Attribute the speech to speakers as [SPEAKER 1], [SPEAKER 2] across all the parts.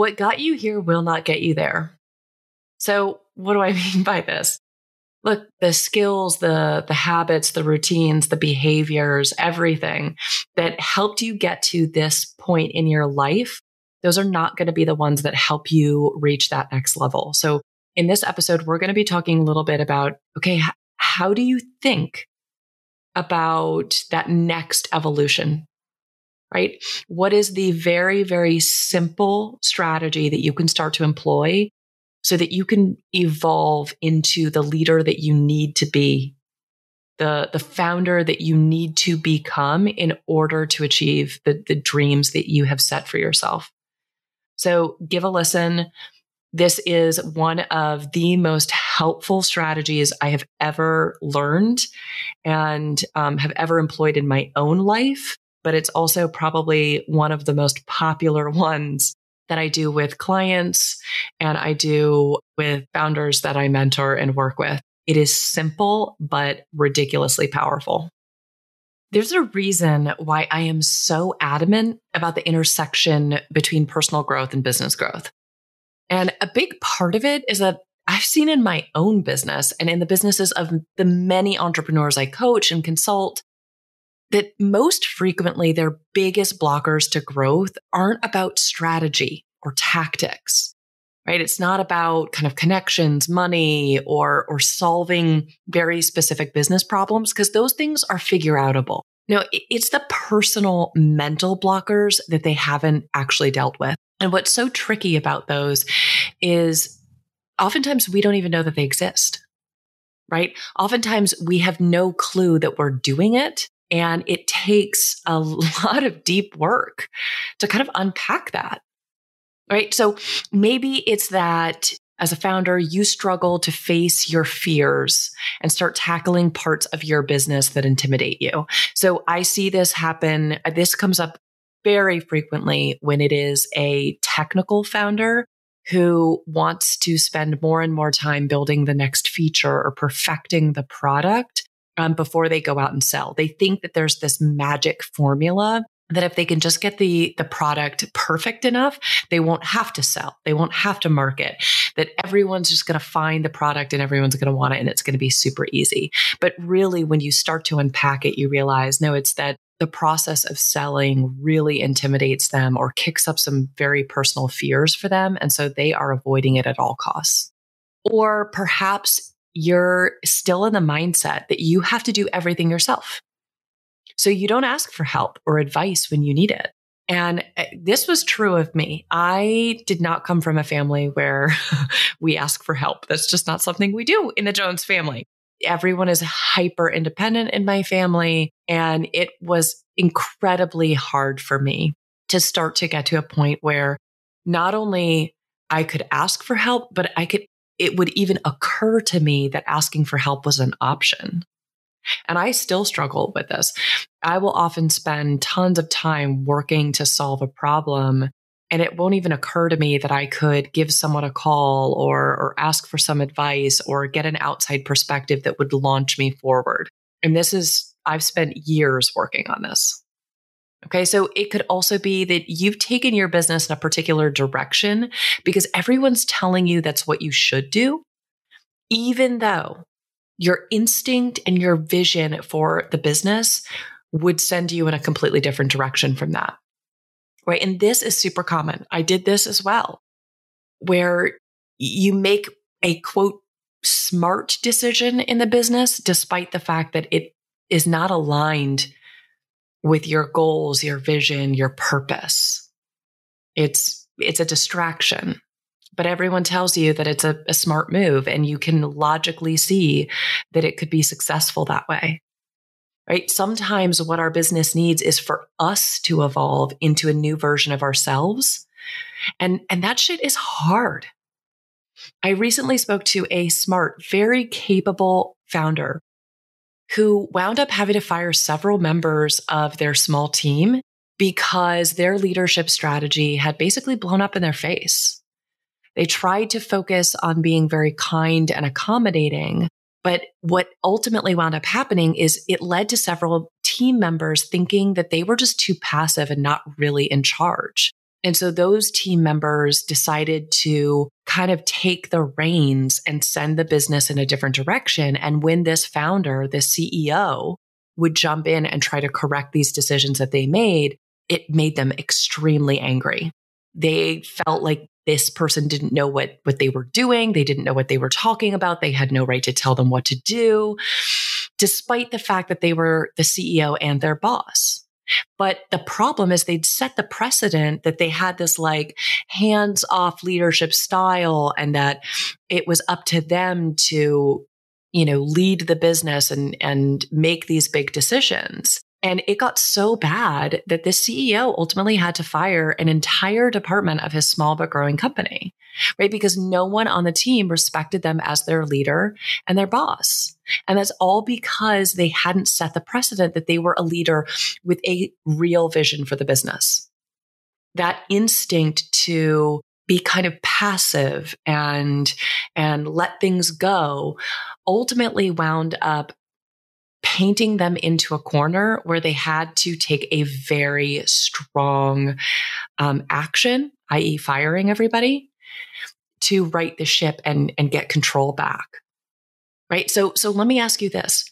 [SPEAKER 1] what got you here will not get you there. So, what do I mean by this? Look, the skills, the the habits, the routines, the behaviors, everything that helped you get to this point in your life, those are not going to be the ones that help you reach that next level. So, in this episode, we're going to be talking a little bit about okay, how do you think about that next evolution right? What is the very, very simple strategy that you can start to employ so that you can evolve into the leader that you need to be, the, the founder that you need to become in order to achieve the, the dreams that you have set for yourself? So give a listen. This is one of the most helpful strategies I have ever learned and um, have ever employed in my own life but it's also probably one of the most popular ones that I do with clients and I do with founders that I mentor and work with. It is simple, but ridiculously powerful. There's a reason why I am so adamant about the intersection between personal growth and business growth. And a big part of it is that I've seen in my own business and in the businesses of the many entrepreneurs I coach and consult that most frequently their biggest blockers to growth aren't about strategy or tactics right? It's not about kind of connections money or or solving very specific business problems because those things are figure outable no it's the personal mental blockers that they haven't actually dealt with. And what's so tricky about those is oftentimes we don't even know that they exist right? Oftentimes we have no clue that we're doing it and it takes a lot of deep work to kind of unpack that. Right. So maybe it's that as a founder, you struggle to face your fears and start tackling parts of your business that intimidate you. So I see this happen. This comes up very frequently when it is a technical founder who wants to spend more and more time building the next feature or perfecting the product um, before they go out and sell. They think that there's this magic formula that if they can just get the the product perfect enough they won't have to sell. They won't have to market. That everyone's just going to find the product and everyone's going to want it and it's going to be super easy. But really when you start to unpack it you realize no it's that the process of selling really intimidates them or kicks up some very personal fears for them. And so they are avoiding it at all costs. Or perhaps you're still in the mindset that you have to do everything yourself. So you don't ask for help or advice when you need it. And uh, this was true of me. I did not come from a family where we ask for help. That's just not something we do in the Jones family. Everyone is hyper independent in my family. And it was incredibly hard for me to start to get to a point where not only I could ask for help, but I could it would even occur to me that asking for help was an option. And I still struggle with this. I will often spend tons of time working to solve a problem. And it won't even occur to me that I could give someone a call or, or ask for some advice or get an outside perspective that would launch me forward. And this is, I've spent years working on this. Okay. So it could also be that you've taken your business in a particular direction because everyone's telling you that's what you should do, even though your instinct and your vision for the business would send you in a completely different direction from that. Right. And this is super common. I did this as well, where you make a quote, smart decision in the business, despite the fact that it is not aligned with your goals, your vision, your purpose. It's, it's a distraction, but everyone tells you that it's a, a smart move and you can logically see that it could be successful that way. Right. Sometimes what our business needs is for us to evolve into a new version of ourselves. And, and that shit is hard. I recently spoke to a smart, very capable founder who wound up having to fire several members of their small team because their leadership strategy had basically blown up in their face. They tried to focus on being very kind and accommodating. But what ultimately wound up happening is it led to several team members thinking that they were just too passive and not really in charge. And so those team members decided to kind of take the reins and send the business in a different direction. And when this founder, the CEO, would jump in and try to correct these decisions that they made, it made them extremely angry. They felt like this person didn't know what, what they were doing. They didn't know what they were talking about. They had no right to tell them what to do, despite the fact that they were the CEO and their boss. But the problem is they'd set the precedent that they had this like hands off leadership style and that it was up to them to, you know, lead the business and, and make these big decisions. And it got so bad that the CEO ultimately had to fire an entire department of his small but growing company, right? Because no one on the team respected them as their leader and their boss. And that's all because they hadn't set the precedent that they were a leader with a real vision for the business. That instinct to be kind of passive and and let things go ultimately wound up painting them into a corner where they had to take a very strong um, action, i.e., firing everybody, to right the ship and and get control back. Right. So so let me ask you this: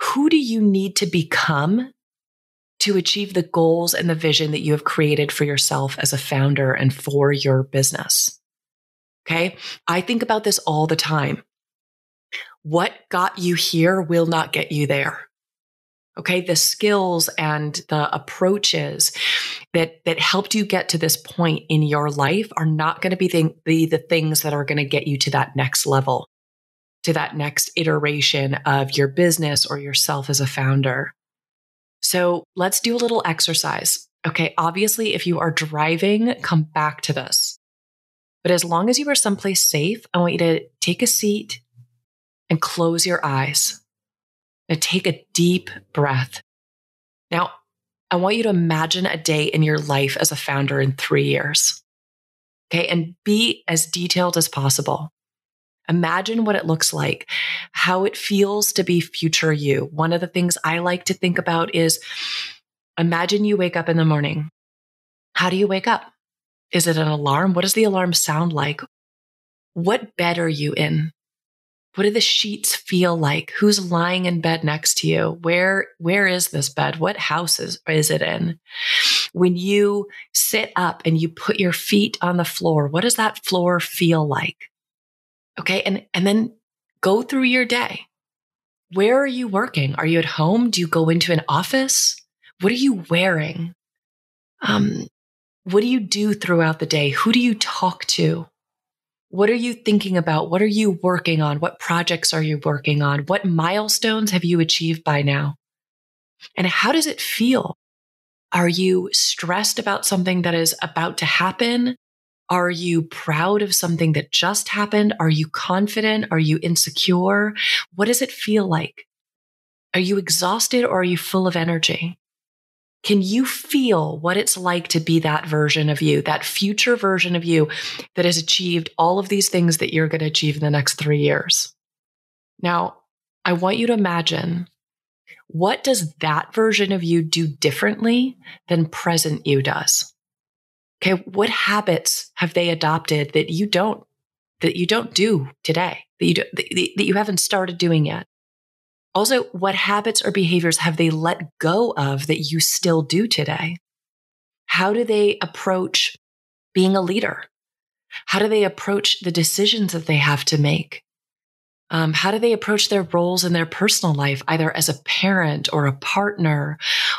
[SPEAKER 1] Who do you need to become to achieve the goals and the vision that you have created for yourself as a founder and for your business? Okay. I think about this all the time what got you here will not get you there. Okay. The skills and the approaches that, that helped you get to this point in your life are not going to be the, the, the things that are going to get you to that next level, to that next iteration of your business or yourself as a founder. So let's do a little exercise. Okay. Obviously, if you are driving, come back to this. But as long as you are someplace safe, I want you to take a seat, and close your eyes and take a deep breath. Now, I want you to imagine a day in your life as a founder in three years. Okay. And be as detailed as possible. Imagine what it looks like, how it feels to be future you. One of the things I like to think about is imagine you wake up in the morning. How do you wake up? Is it an alarm? What does the alarm sound like? What bed are you in? What do the sheets feel like? Who's lying in bed next to you? Where, where is this bed? What house is, is it in? When you sit up and you put your feet on the floor, what does that floor feel like? Okay. And, and then go through your day. Where are you working? Are you at home? Do you go into an office? What are you wearing? Um, what do you do throughout the day? Who do you talk to? What are you thinking about? What are you working on? What projects are you working on? What milestones have you achieved by now? And how does it feel? Are you stressed about something that is about to happen? Are you proud of something that just happened? Are you confident? Are you insecure? What does it feel like? Are you exhausted or are you full of energy? Can you feel what it's like to be that version of you, that future version of you that has achieved all of these things that you're going to achieve in the next three years? Now, I want you to imagine what does that version of you do differently than present you does? Okay. What habits have they adopted that you don't, that you don't do today, that you, do, that you haven't started doing yet? Also, what habits or behaviors have they let go of that you still do today? How do they approach being a leader? How do they approach the decisions that they have to make? Um, how do they approach their roles in their personal life, either as a parent or a partner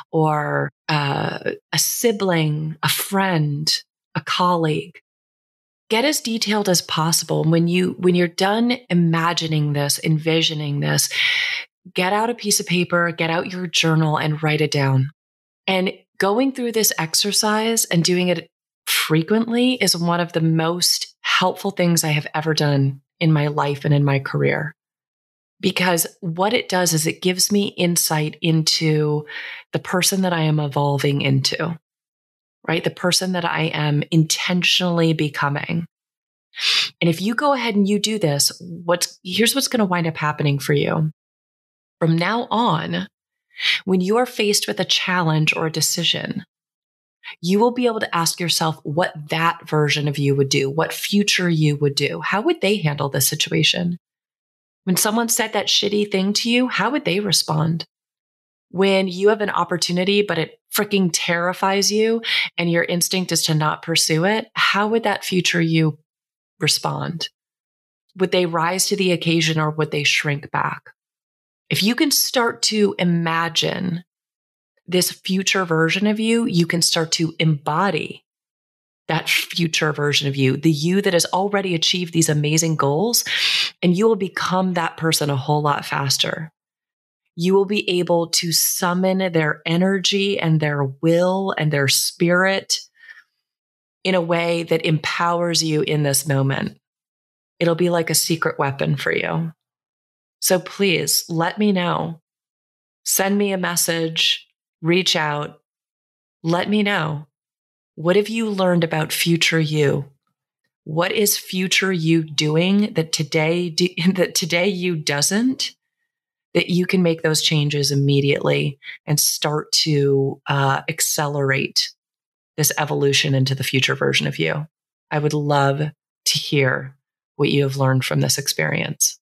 [SPEAKER 1] or uh, a sibling, a friend, a colleague? Get as detailed as possible. When you when you're done imagining this, envisioning this, get out a piece of paper, get out your journal and write it down. And going through this exercise and doing it frequently is one of the most helpful things I have ever done in my life and in my career. Because what it does is it gives me insight into the person that I am evolving into, right? The person that I am intentionally becoming. And if you go ahead and you do this, what's here's what's going to wind up happening for you. From now on, when you are faced with a challenge or a decision, you will be able to ask yourself what that version of you would do, what future you would do. How would they handle this situation? When someone said that shitty thing to you, how would they respond? When you have an opportunity, but it freaking terrifies you and your instinct is to not pursue it, how would that future you respond? Would they rise to the occasion or would they shrink back? If you can start to imagine this future version of you, you can start to embody that future version of you, the you that has already achieved these amazing goals, and you will become that person a whole lot faster. You will be able to summon their energy and their will and their spirit in a way that empowers you in this moment. It'll be like a secret weapon for you. So please let me know. Send me a message, reach out, let me know. What have you learned about future you? What is future you doing that today do, that today you doesn't? That you can make those changes immediately and start to uh, accelerate this evolution into the future version of you. I would love to hear what you have learned from this experience.